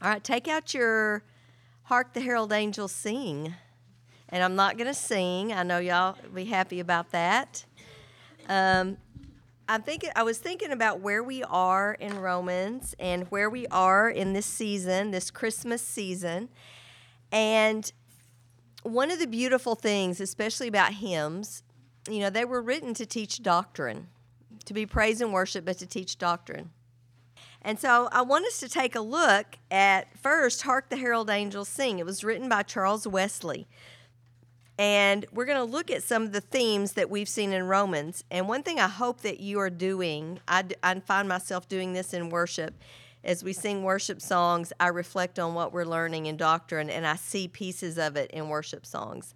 All right, take out your Hark the Herald Angels Sing. And I'm not going to sing. I know y'all be happy about that. Um, I'm thinking. I was thinking about where we are in Romans and where we are in this season, this Christmas season, and one of the beautiful things, especially about hymns, you know, they were written to teach doctrine, to be praise and worship, but to teach doctrine. And so I want us to take a look at first, Hark the Herald Angels Sing. It was written by Charles Wesley. And we're going to look at some of the themes that we've seen in Romans. And one thing I hope that you are doing, I, I find myself doing this in worship. As we sing worship songs, I reflect on what we're learning in doctrine and I see pieces of it in worship songs.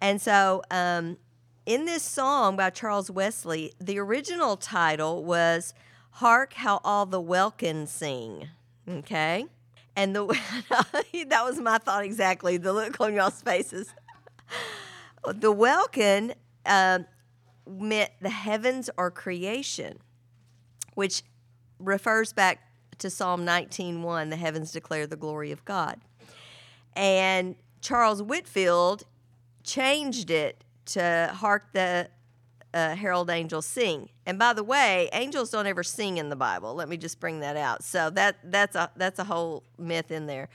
And so, um, in this song by Charles Wesley, the original title was Hark How All the Welkin Sing. Okay? And the that was my thought exactly, the look on y'all's faces. the welkin uh, meant the heavens or creation, which refers back to Psalm 19:1, the heavens declare the glory of God. And Charles Whitefield changed it to hark the uh, herald angels sing. And by the way, angels don't ever sing in the Bible. Let me just bring that out. So that that's a that's a whole myth in there.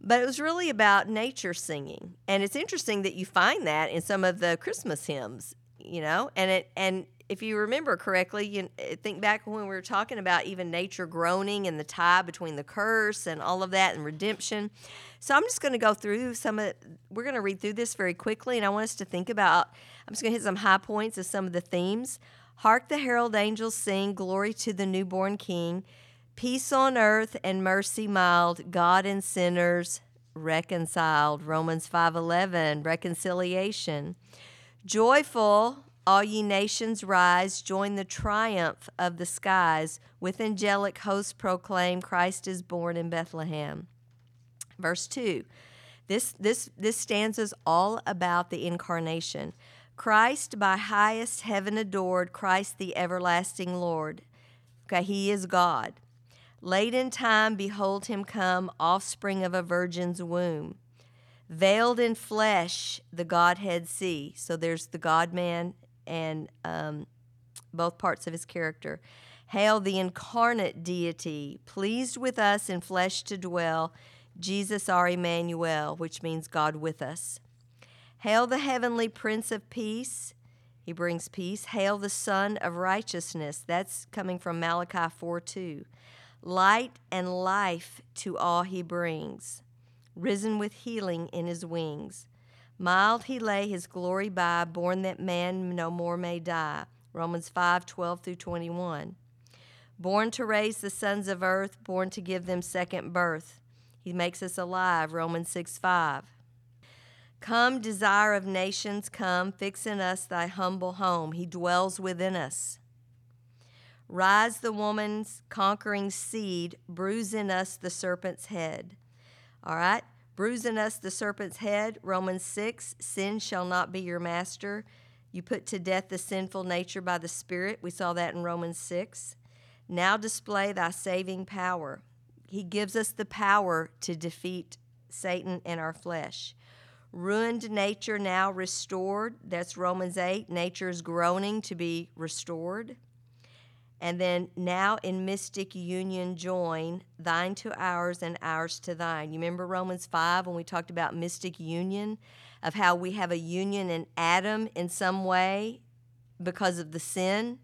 But it was really about nature singing. And it's interesting that you find that in some of the Christmas hymns, you know, and it and if you remember correctly, you eh, think back when we were talking about even nature groaning and the tie between the curse and all of that and redemption. So I'm just going to go through some of we're going to read through this very quickly and I want us to think about I'm just going to hit some high points of some of the themes. Hark the herald angels sing glory to the newborn king. Peace on earth and mercy mild, God and sinners reconciled. Romans 5:11, reconciliation. Joyful, all ye nations rise, join the triumph of the skies. With angelic hosts proclaim Christ is born in Bethlehem. Verse 2. This this this stanza is all about the incarnation. Christ by highest heaven adored, Christ the everlasting Lord. Okay, he is God. Late in time, behold him come, offspring of a virgin's womb. Veiled in flesh, the Godhead see. So there's the God man and um, both parts of his character. Hail the incarnate deity, pleased with us in flesh to dwell, Jesus our Emmanuel, which means God with us. Hail the heavenly Prince of Peace. He brings peace. Hail the Sun of Righteousness. That's coming from Malachi 4 2 light and life to all he brings, risen with healing in his wings. Mild he lay his glory by, born that man no more may die. Romans 5 12 through 21. Born to raise the sons of earth, born to give them second birth. He makes us alive. Romans 6 5. Come, desire of nations, come, fix in us thy humble home. He dwells within us. Rise the woman's conquering seed, bruise in us the serpent's head. All right? Bruise in us the serpent's head. Romans 6 Sin shall not be your master. You put to death the sinful nature by the Spirit. We saw that in Romans 6. Now display thy saving power. He gives us the power to defeat Satan and our flesh. Ruined nature now restored. That's Romans 8. Nature is groaning to be restored. And then now in mystic union join, thine to ours and ours to thine. You remember Romans 5 when we talked about mystic union, of how we have a union in Adam in some way because of the sin,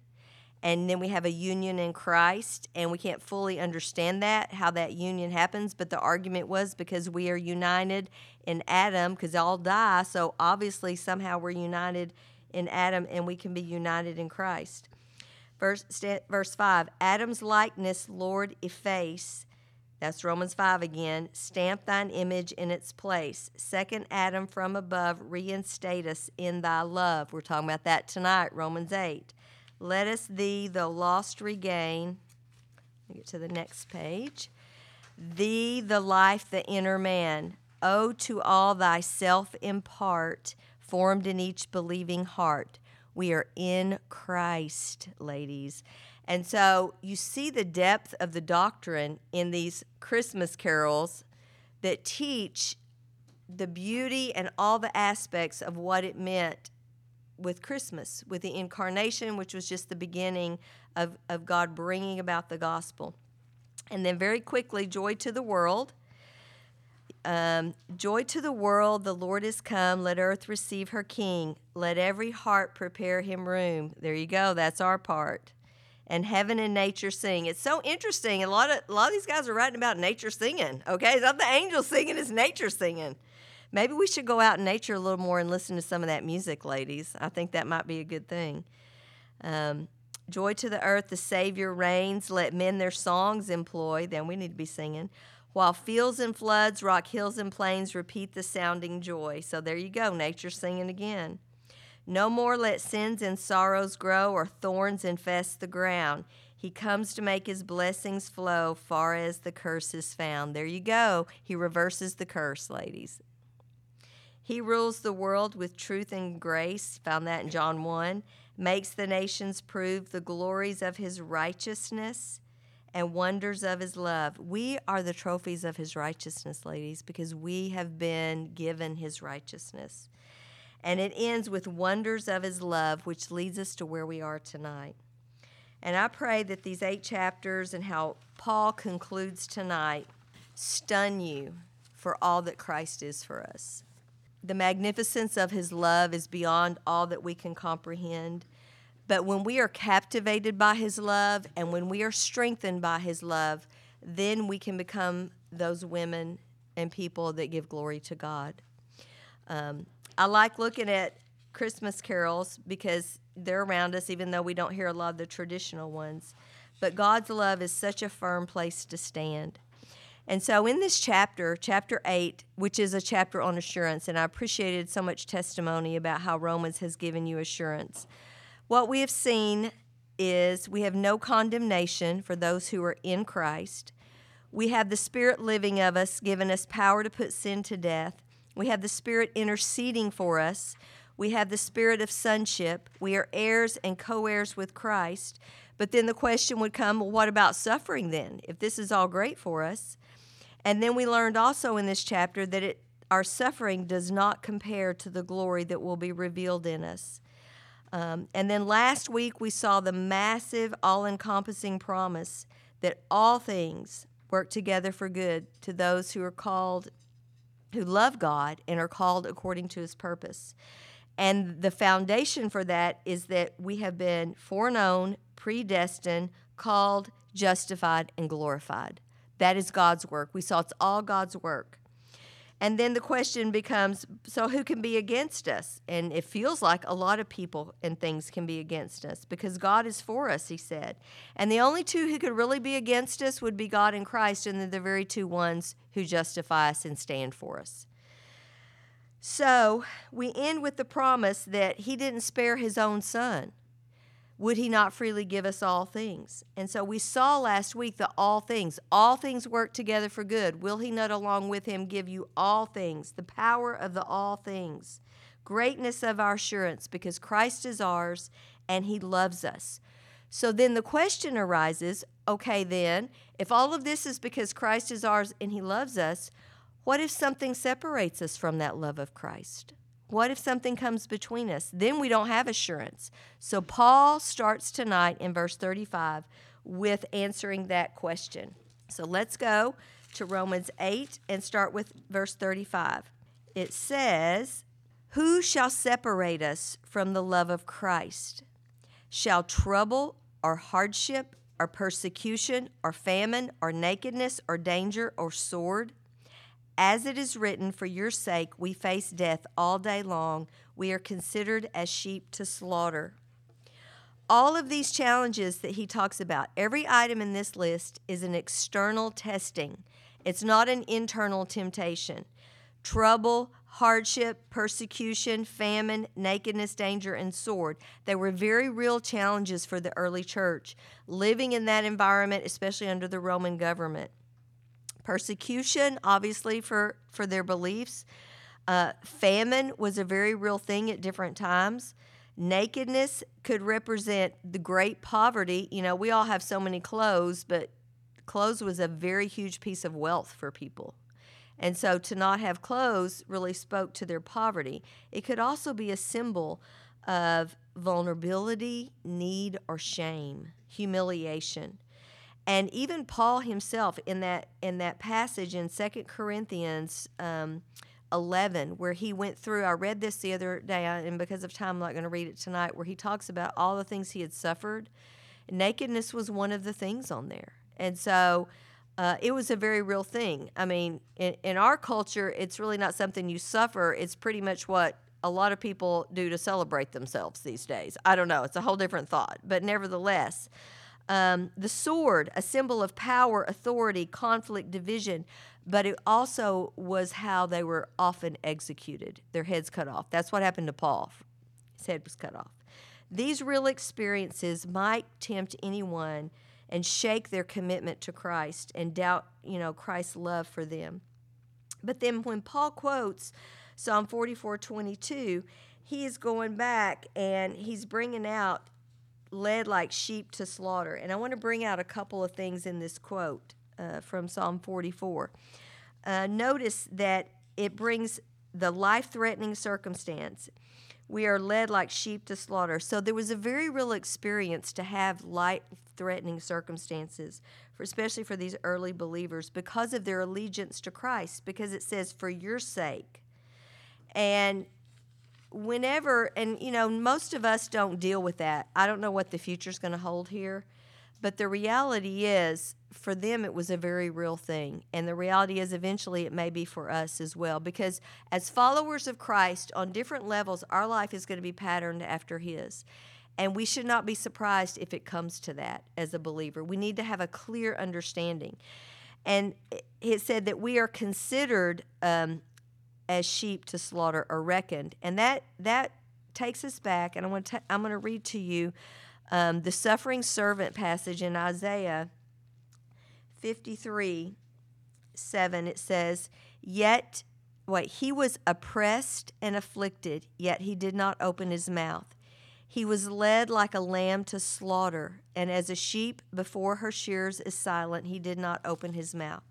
and then we have a union in Christ, and we can't fully understand that, how that union happens. But the argument was because we are united in Adam, because all die, so obviously somehow we're united in Adam and we can be united in Christ. Verse, verse 5 Adam's likeness, Lord, efface. That's Romans 5 again. Stamp thine image in its place. Second Adam from above, reinstate us in thy love. We're talking about that tonight, Romans 8. Let us thee, though lost, regain. Get to the next page. Thee, the life, the inner man. Oh, to all thyself impart, formed in each believing heart we are in Christ, ladies. And so you see the depth of the doctrine in these Christmas carols that teach the beauty and all the aspects of what it meant with Christmas, with the incarnation, which was just the beginning of, of God bringing about the gospel. And then very quickly, joy to the world. Um, joy to the world, the Lord is come. Let earth receive her King. Let every heart prepare him room. There you go. That's our part. And heaven and nature sing. It's so interesting. A lot of a lot of these guys are writing about nature singing. Okay, it's not the angels singing; it's nature singing. Maybe we should go out in nature a little more and listen to some of that music, ladies. I think that might be a good thing. Um, Joy to the earth, the Savior reigns. Let men their songs employ. Then we need to be singing. While fields and floods, rock hills and plains repeat the sounding joy. So there you go, nature singing again. No more let sins and sorrows grow or thorns infest the ground. He comes to make his blessings flow far as the curse is found. There you go. He reverses the curse, ladies. He rules the world with truth and grace. Found that in John 1. Makes the nations prove the glories of his righteousness and wonders of his love. We are the trophies of his righteousness, ladies, because we have been given his righteousness. And it ends with wonders of his love, which leads us to where we are tonight. And I pray that these eight chapters and how Paul concludes tonight stun you for all that Christ is for us the magnificence of his love is beyond all that we can comprehend. But when we are captivated by his love and when we are strengthened by his love, then we can become those women and people that give glory to God. Um, I like looking at Christmas carols because they're around us, even though we don't hear a lot of the traditional ones. But God's love is such a firm place to stand. And so, in this chapter, chapter 8, which is a chapter on assurance, and I appreciated so much testimony about how Romans has given you assurance. What we have seen is we have no condemnation for those who are in Christ. We have the Spirit living of us, giving us power to put sin to death. We have the Spirit interceding for us. We have the Spirit of sonship. We are heirs and co heirs with Christ. But then the question would come well, what about suffering then? If this is all great for us, and then we learned also in this chapter that it, our suffering does not compare to the glory that will be revealed in us. Um, and then last week we saw the massive, all encompassing promise that all things work together for good to those who are called, who love God and are called according to his purpose. And the foundation for that is that we have been foreknown, predestined, called, justified, and glorified. That is God's work. We saw it's all God's work. And then the question becomes so who can be against us? And it feels like a lot of people and things can be against us because God is for us, he said. And the only two who could really be against us would be God and Christ, and they're the very two ones who justify us and stand for us. So we end with the promise that he didn't spare his own son would he not freely give us all things? And so we saw last week that all things, all things work together for good. Will he not along with him give you all things, the power of the all things, greatness of our assurance, because Christ is ours and he loves us. So then the question arises okay, then, if all of this is because Christ is ours and he loves us, what if something separates us from that love of Christ? What if something comes between us? Then we don't have assurance. So Paul starts tonight in verse 35 with answering that question. So let's go to Romans 8 and start with verse 35. It says, Who shall separate us from the love of Christ? Shall trouble or hardship or persecution or famine or nakedness or danger or sword? As it is written, For your sake we face death all day long. We are considered as sheep to slaughter. All of these challenges that he talks about, every item in this list is an external testing. It's not an internal temptation. Trouble, hardship, persecution, famine, nakedness, danger, and sword. They were very real challenges for the early church, living in that environment, especially under the Roman government persecution, obviously, for, for their beliefs. Uh, famine was a very real thing at different times. Nakedness could represent the great poverty. You know, we all have so many clothes, but clothes was a very huge piece of wealth for people. And so to not have clothes really spoke to their poverty. It could also be a symbol of vulnerability, need, or shame, humiliation. And even Paul himself in that in that passage in Second Corinthians um, 11, where he went through, I read this the other day, and because of time, I'm not going to read it tonight, where he talks about all the things he had suffered. Nakedness was one of the things on there. And so uh, it was a very real thing. I mean, in, in our culture, it's really not something you suffer, it's pretty much what a lot of people do to celebrate themselves these days. I don't know, it's a whole different thought. But nevertheless, um, the sword, a symbol of power, authority, conflict, division, but it also was how they were often executed, their heads cut off. That's what happened to Paul. His head was cut off. These real experiences might tempt anyone and shake their commitment to Christ and doubt, you know, Christ's love for them. But then when Paul quotes Psalm 44 22, he is going back and he's bringing out led like sheep to slaughter. And I want to bring out a couple of things in this quote uh, from Psalm 44. Uh, notice that it brings the life threatening circumstance. We are led like sheep to slaughter. So there was a very real experience to have life threatening circumstances, for, especially for these early believers, because of their allegiance to Christ, because it says, for your sake. And whenever, and you know, most of us don't deal with that. I don't know what the future's going to hold here, but the reality is, for them, it was a very real thing. And the reality is, eventually, it may be for us as well. Because as followers of Christ on different levels, our life is going to be patterned after His. And we should not be surprised if it comes to that as a believer. We need to have a clear understanding. And it said that we are considered um, as sheep to slaughter are reckoned. And that, that takes us back, and I want to, I'm going to read to you um, the suffering servant passage in Isaiah 53 7. It says, Yet, what? He was oppressed and afflicted, yet he did not open his mouth. He was led like a lamb to slaughter, and as a sheep before her shears is silent, he did not open his mouth.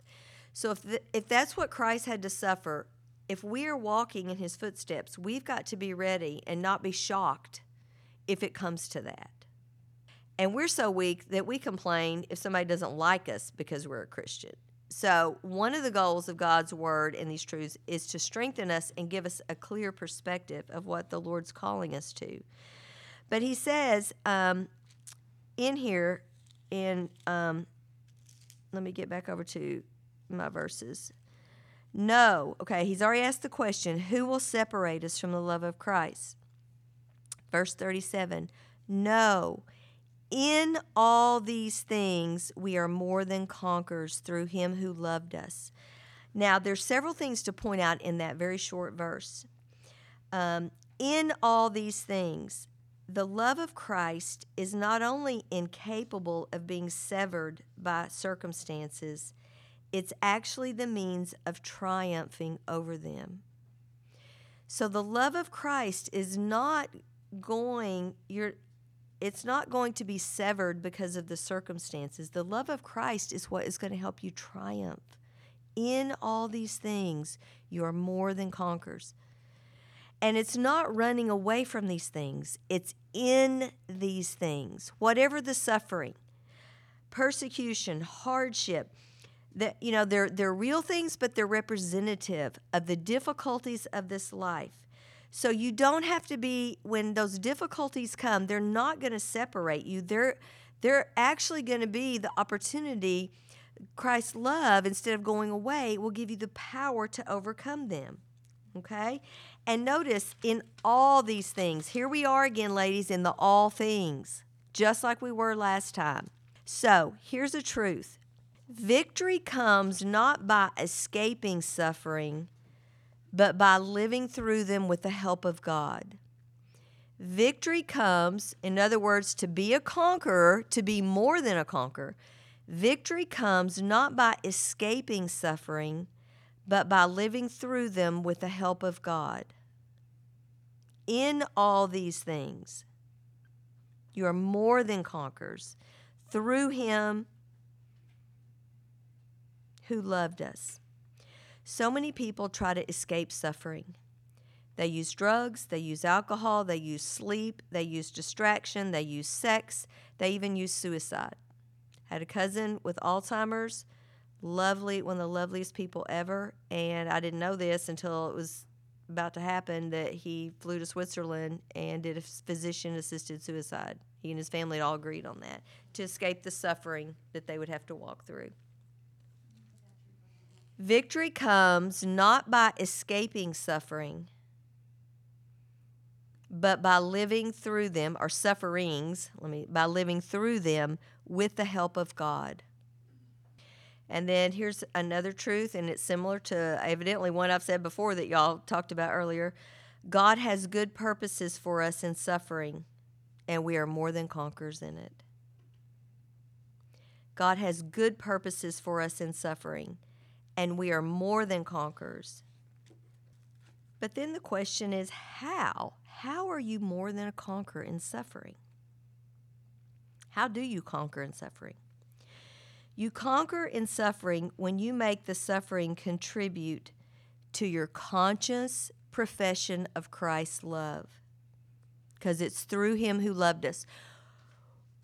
So, if, the, if that's what Christ had to suffer, if we are walking in his footsteps, we've got to be ready and not be shocked if it comes to that. And we're so weak that we complain if somebody doesn't like us because we're a Christian. So, one of the goals of God's word and these truths is to strengthen us and give us a clear perspective of what the Lord's calling us to. But he says um, in here, in um, let me get back over to my verses. No. Okay, he's already asked the question who will separate us from the love of Christ? Verse 37 No. In all these things, we are more than conquerors through him who loved us. Now, there's several things to point out in that very short verse. Um, in all these things, the love of Christ is not only incapable of being severed by circumstances, it's actually the means of triumphing over them. So the love of Christ is not going you're it's not going to be severed because of the circumstances. The love of Christ is what is going to help you triumph. In all these things, you are more than conquerors. And it's not running away from these things, it's in these things. Whatever the suffering, persecution, hardship, that you know they're they're real things but they're representative of the difficulties of this life. So you don't have to be when those difficulties come they're not going to separate you. They're they're actually going to be the opportunity christ's love instead of going away will give you the power to overcome them okay? And notice in all these things here we are again ladies in the all things just like we were last time. So here's the truth Victory comes not by escaping suffering, but by living through them with the help of God. Victory comes, in other words, to be a conqueror, to be more than a conqueror. Victory comes not by escaping suffering, but by living through them with the help of God. in all these things, you are more than conquerors through him who loved us. So many people try to escape suffering. They use drugs, they use alcohol, they use sleep, they use distraction, they use sex, they even use suicide. I Had a cousin with Alzheimer's, lovely, one of the loveliest people ever, and I didn't know this until it was about to happen that he flew to Switzerland and did a physician assisted suicide. He and his family had all agreed on that to escape the suffering that they would have to walk through. Victory comes not by escaping suffering, but by living through them, or sufferings, let me, by living through them with the help of God. And then here's another truth, and it's similar to evidently one I've said before that y'all talked about earlier. God has good purposes for us in suffering, and we are more than conquerors in it. God has good purposes for us in suffering, and we are more than conquerors. But then the question is how? How are you more than a conqueror in suffering? How do you conquer in suffering? You conquer in suffering when you make the suffering contribute to your conscious profession of Christ's love. Because it's through Him who loved us.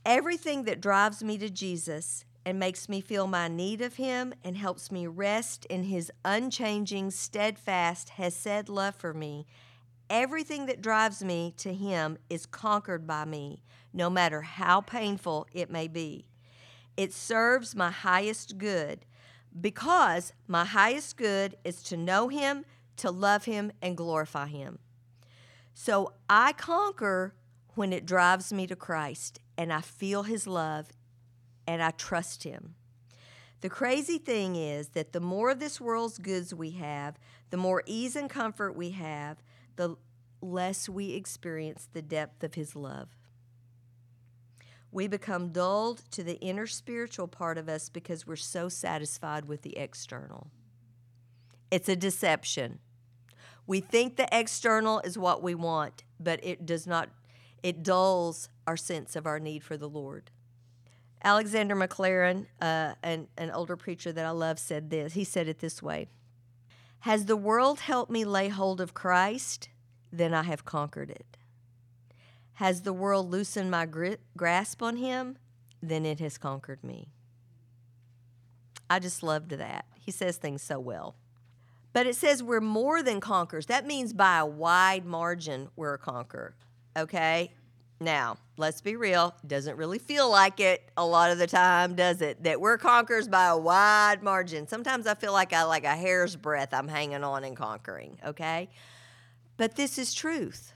Everything that drives me to Jesus and makes me feel my need of Him and helps me rest in His unchanging, steadfast, Hesed love for me, everything that drives me to Him is conquered by me, no matter how painful it may be. It serves my highest good because my highest good is to know Him, to love Him, and glorify Him. So I conquer when it drives me to Christ and I feel His love and I trust Him. The crazy thing is that the more of this world's goods we have, the more ease and comfort we have, the less we experience the depth of His love we become dulled to the inner spiritual part of us because we're so satisfied with the external. It's a deception. We think the external is what we want, but it does not, it dulls our sense of our need for the Lord. Alexander Maclaren, uh, an, an older preacher that I love, said this. He said it this way Has the world helped me lay hold of Christ? Then I have conquered it. Has the world loosened my grasp on him? Then it has conquered me. I just loved that. He says things so well. But it says we're more than conquerors. That means by a wide margin, we're a conqueror. Okay? Now, let's be real. Doesn't really feel like it a lot of the time, does it? That we're conquerors by a wide margin. Sometimes I feel like I like a hair's breadth I'm hanging on and conquering, okay? But this is truth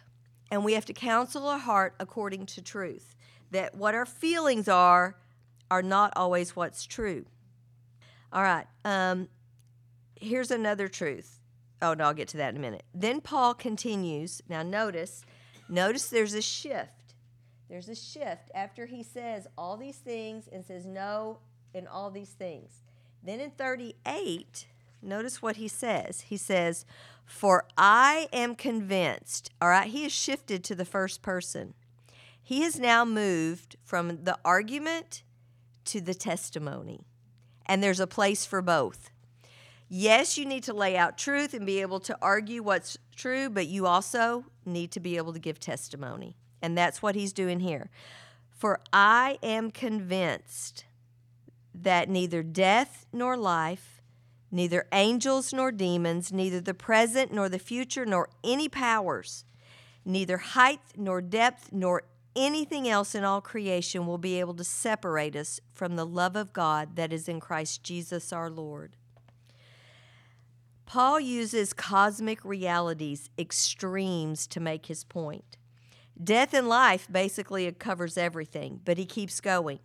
and we have to counsel our heart according to truth. That what our feelings are are not always what's true. All right. Um, here's another truth. Oh no, I'll get to that in a minute. Then Paul continues. Now notice, notice there's a shift. There's a shift after he says all these things and says no in all these things. Then in 38, notice what he says. He says, for I am convinced, all right, he has shifted to the first person. He has now moved from the argument to the testimony. And there's a place for both. Yes, you need to lay out truth and be able to argue what's true, but you also need to be able to give testimony. And that's what he's doing here. For I am convinced that neither death nor life, neither angels nor demons, neither the present nor the future, nor any powers, neither height nor depth, nor anything else in all creation will be able to separate us from the love of God that is in Christ Jesus our Lord. Paul uses cosmic realities, extremes, to make his point. Death and life basically covers everything, but he keeps going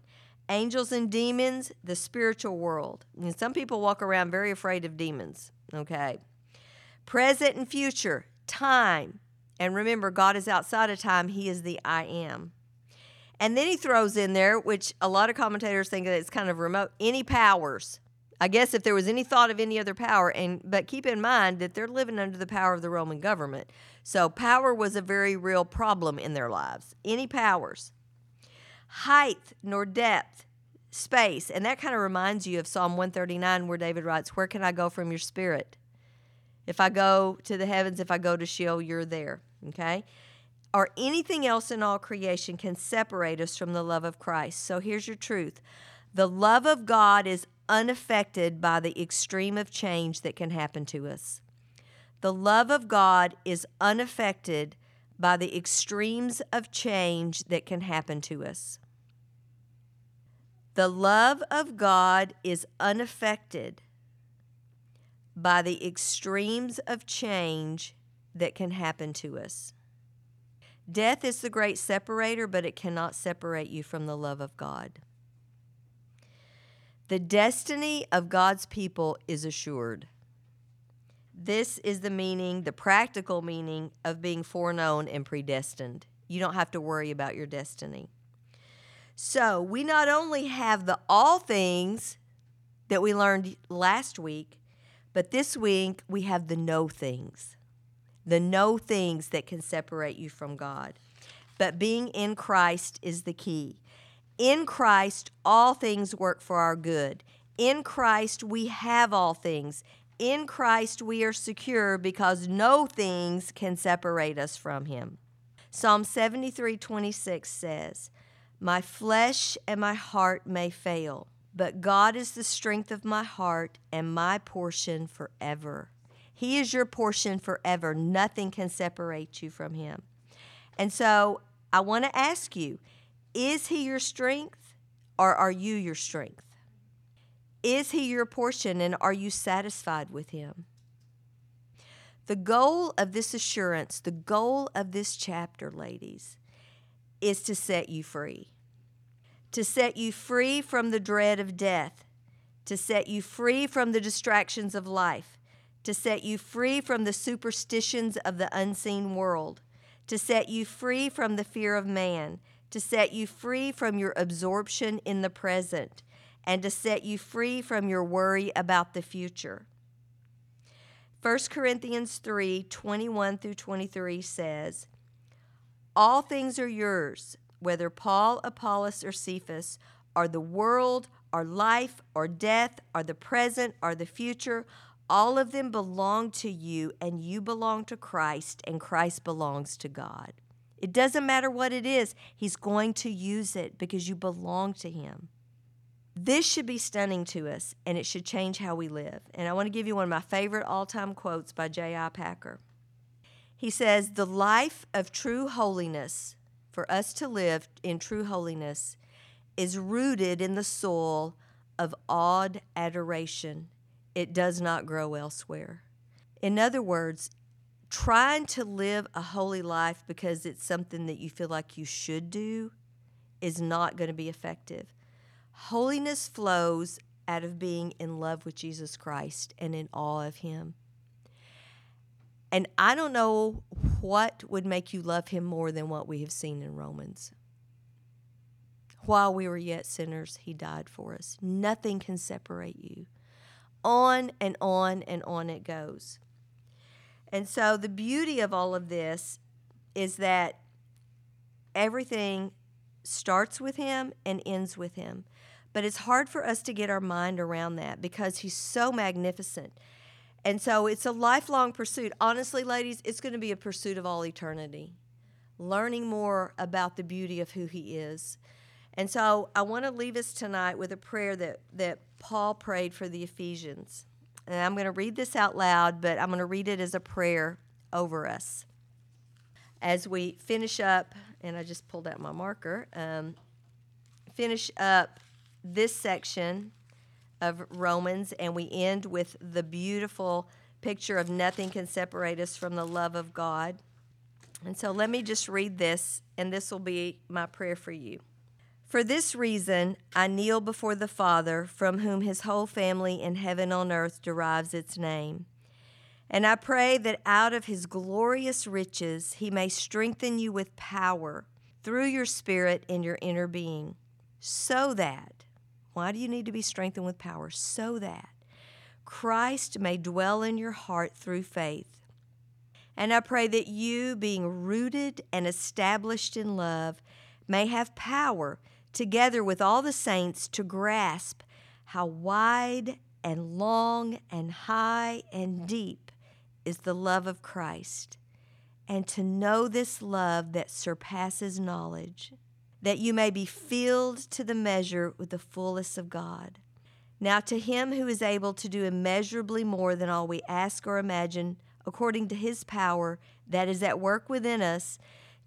angels and demons, the spiritual world. And some people walk around very afraid of demons, okay? Present and future, time. And remember, God is outside of time, He is the I am. And then he throws in there, which a lot of commentators think that it's kind of remote, any powers. I guess if there was any thought of any other power, and but keep in mind that they're living under the power of the Roman government. So power was a very real problem in their lives. Any powers. Height nor depth, space. And that kind of reminds you of Psalm 139 where David writes, Where can I go from your spirit? If I go to the heavens, if I go to Sheol, you're there. Okay? Or anything else in all creation can separate us from the love of Christ. So here's your truth the love of God is unaffected by the extreme of change that can happen to us. The love of God is unaffected by the extremes of change that can happen to us. The love of God is unaffected by the extremes of change that can happen to us. Death is the great separator, but it cannot separate you from the love of God. The destiny of God's people is assured. This is the meaning, the practical meaning of being foreknown and predestined. You don't have to worry about your destiny. So, we not only have the all things that we learned last week, but this week we have the no things. The no things that can separate you from God. But being in Christ is the key. In Christ, all things work for our good. In Christ, we have all things. In Christ, we are secure because no things can separate us from Him. Psalm 73 26 says, My flesh and my heart may fail, but God is the strength of my heart and my portion forever. He is your portion forever. Nothing can separate you from Him. And so I want to ask you is he your strength or are you your strength? Is he your portion and are you satisfied with him? The goal of this assurance, the goal of this chapter, ladies, is to set you free. To set you free from the dread of death, to set you free from the distractions of life, to set you free from the superstitions of the unseen world, to set you free from the fear of man, to set you free from your absorption in the present and to set you free from your worry about the future. 1 Corinthians 3 21 through 23 says, All things are yours, whether Paul, Apollos, or Cephas, are the world, or life, or death, or the present, or the future. All of them belong to you, and you belong to Christ, and Christ belongs to God. It doesn't matter what it is, He's going to use it because you belong to Him. This should be stunning to us and it should change how we live. And I want to give you one of my favorite all time quotes by J.I. Packer. He says, The life of true holiness, for us to live in true holiness, is rooted in the soil of awed adoration. It does not grow elsewhere. In other words, trying to live a holy life because it's something that you feel like you should do is not going to be effective. Holiness flows out of being in love with Jesus Christ and in awe of Him. And I don't know what would make you love Him more than what we have seen in Romans. While we were yet sinners, He died for us. Nothing can separate you. On and on and on it goes. And so the beauty of all of this is that everything starts with him and ends with him. But it's hard for us to get our mind around that because he's so magnificent. And so it's a lifelong pursuit. Honestly, ladies, it's going to be a pursuit of all eternity, learning more about the beauty of who he is. And so I want to leave us tonight with a prayer that, that Paul prayed for the Ephesians. And I'm going to read this out loud, but I'm going to read it as a prayer over us. As we finish up, and I just pulled out my marker, um, finish up this section of Romans, and we end with the beautiful picture of nothing can separate us from the love of God. And so let me just read this, and this will be my prayer for you. For this reason, I kneel before the Father, from whom his whole family in heaven on earth derives its name. And I pray that out of his glorious riches he may strengthen you with power through your spirit in your inner being, so that Why do you need to be strengthened with power? So that Christ may dwell in your heart through faith. And I pray that you, being rooted and established in love, may have power, together with all the saints, to grasp how wide and long and high and deep is the love of Christ, and to know this love that surpasses knowledge, that you may be filled to the measure with the fullness of God. Now, to him who is able to do immeasurably more than all we ask or imagine, according to his power that is at work within us,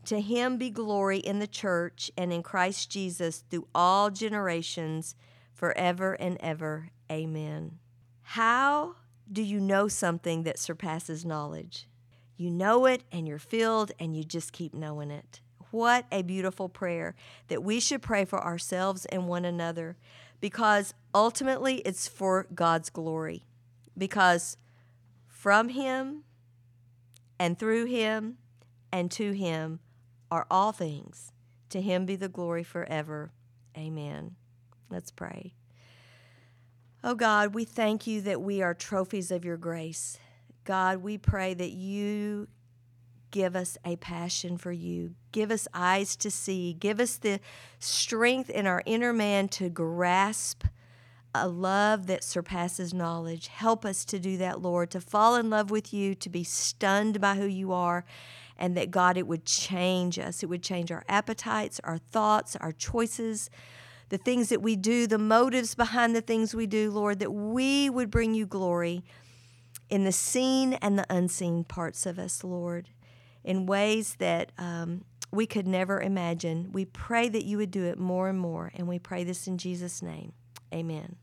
to him be glory in the church and in Christ Jesus through all generations, forever and ever. Amen. How do you know something that surpasses knowledge? You know it and you're filled and you just keep knowing it. What a beautiful prayer that we should pray for ourselves and one another because ultimately it's for God's glory. Because from Him and through Him and to Him are all things. To Him be the glory forever. Amen. Let's pray. Oh God, we thank you that we are trophies of your grace. God, we pray that you give us a passion for you. Give us eyes to see. Give us the strength in our inner man to grasp a love that surpasses knowledge. Help us to do that, Lord, to fall in love with you, to be stunned by who you are, and that, God, it would change us. It would change our appetites, our thoughts, our choices the things that we do, the motives behind the things we do, Lord, that we would bring you glory in the seen and the unseen parts of us, Lord, in ways that um, we could never imagine. We pray that you would do it more and more, and we pray this in Jesus' name. Amen.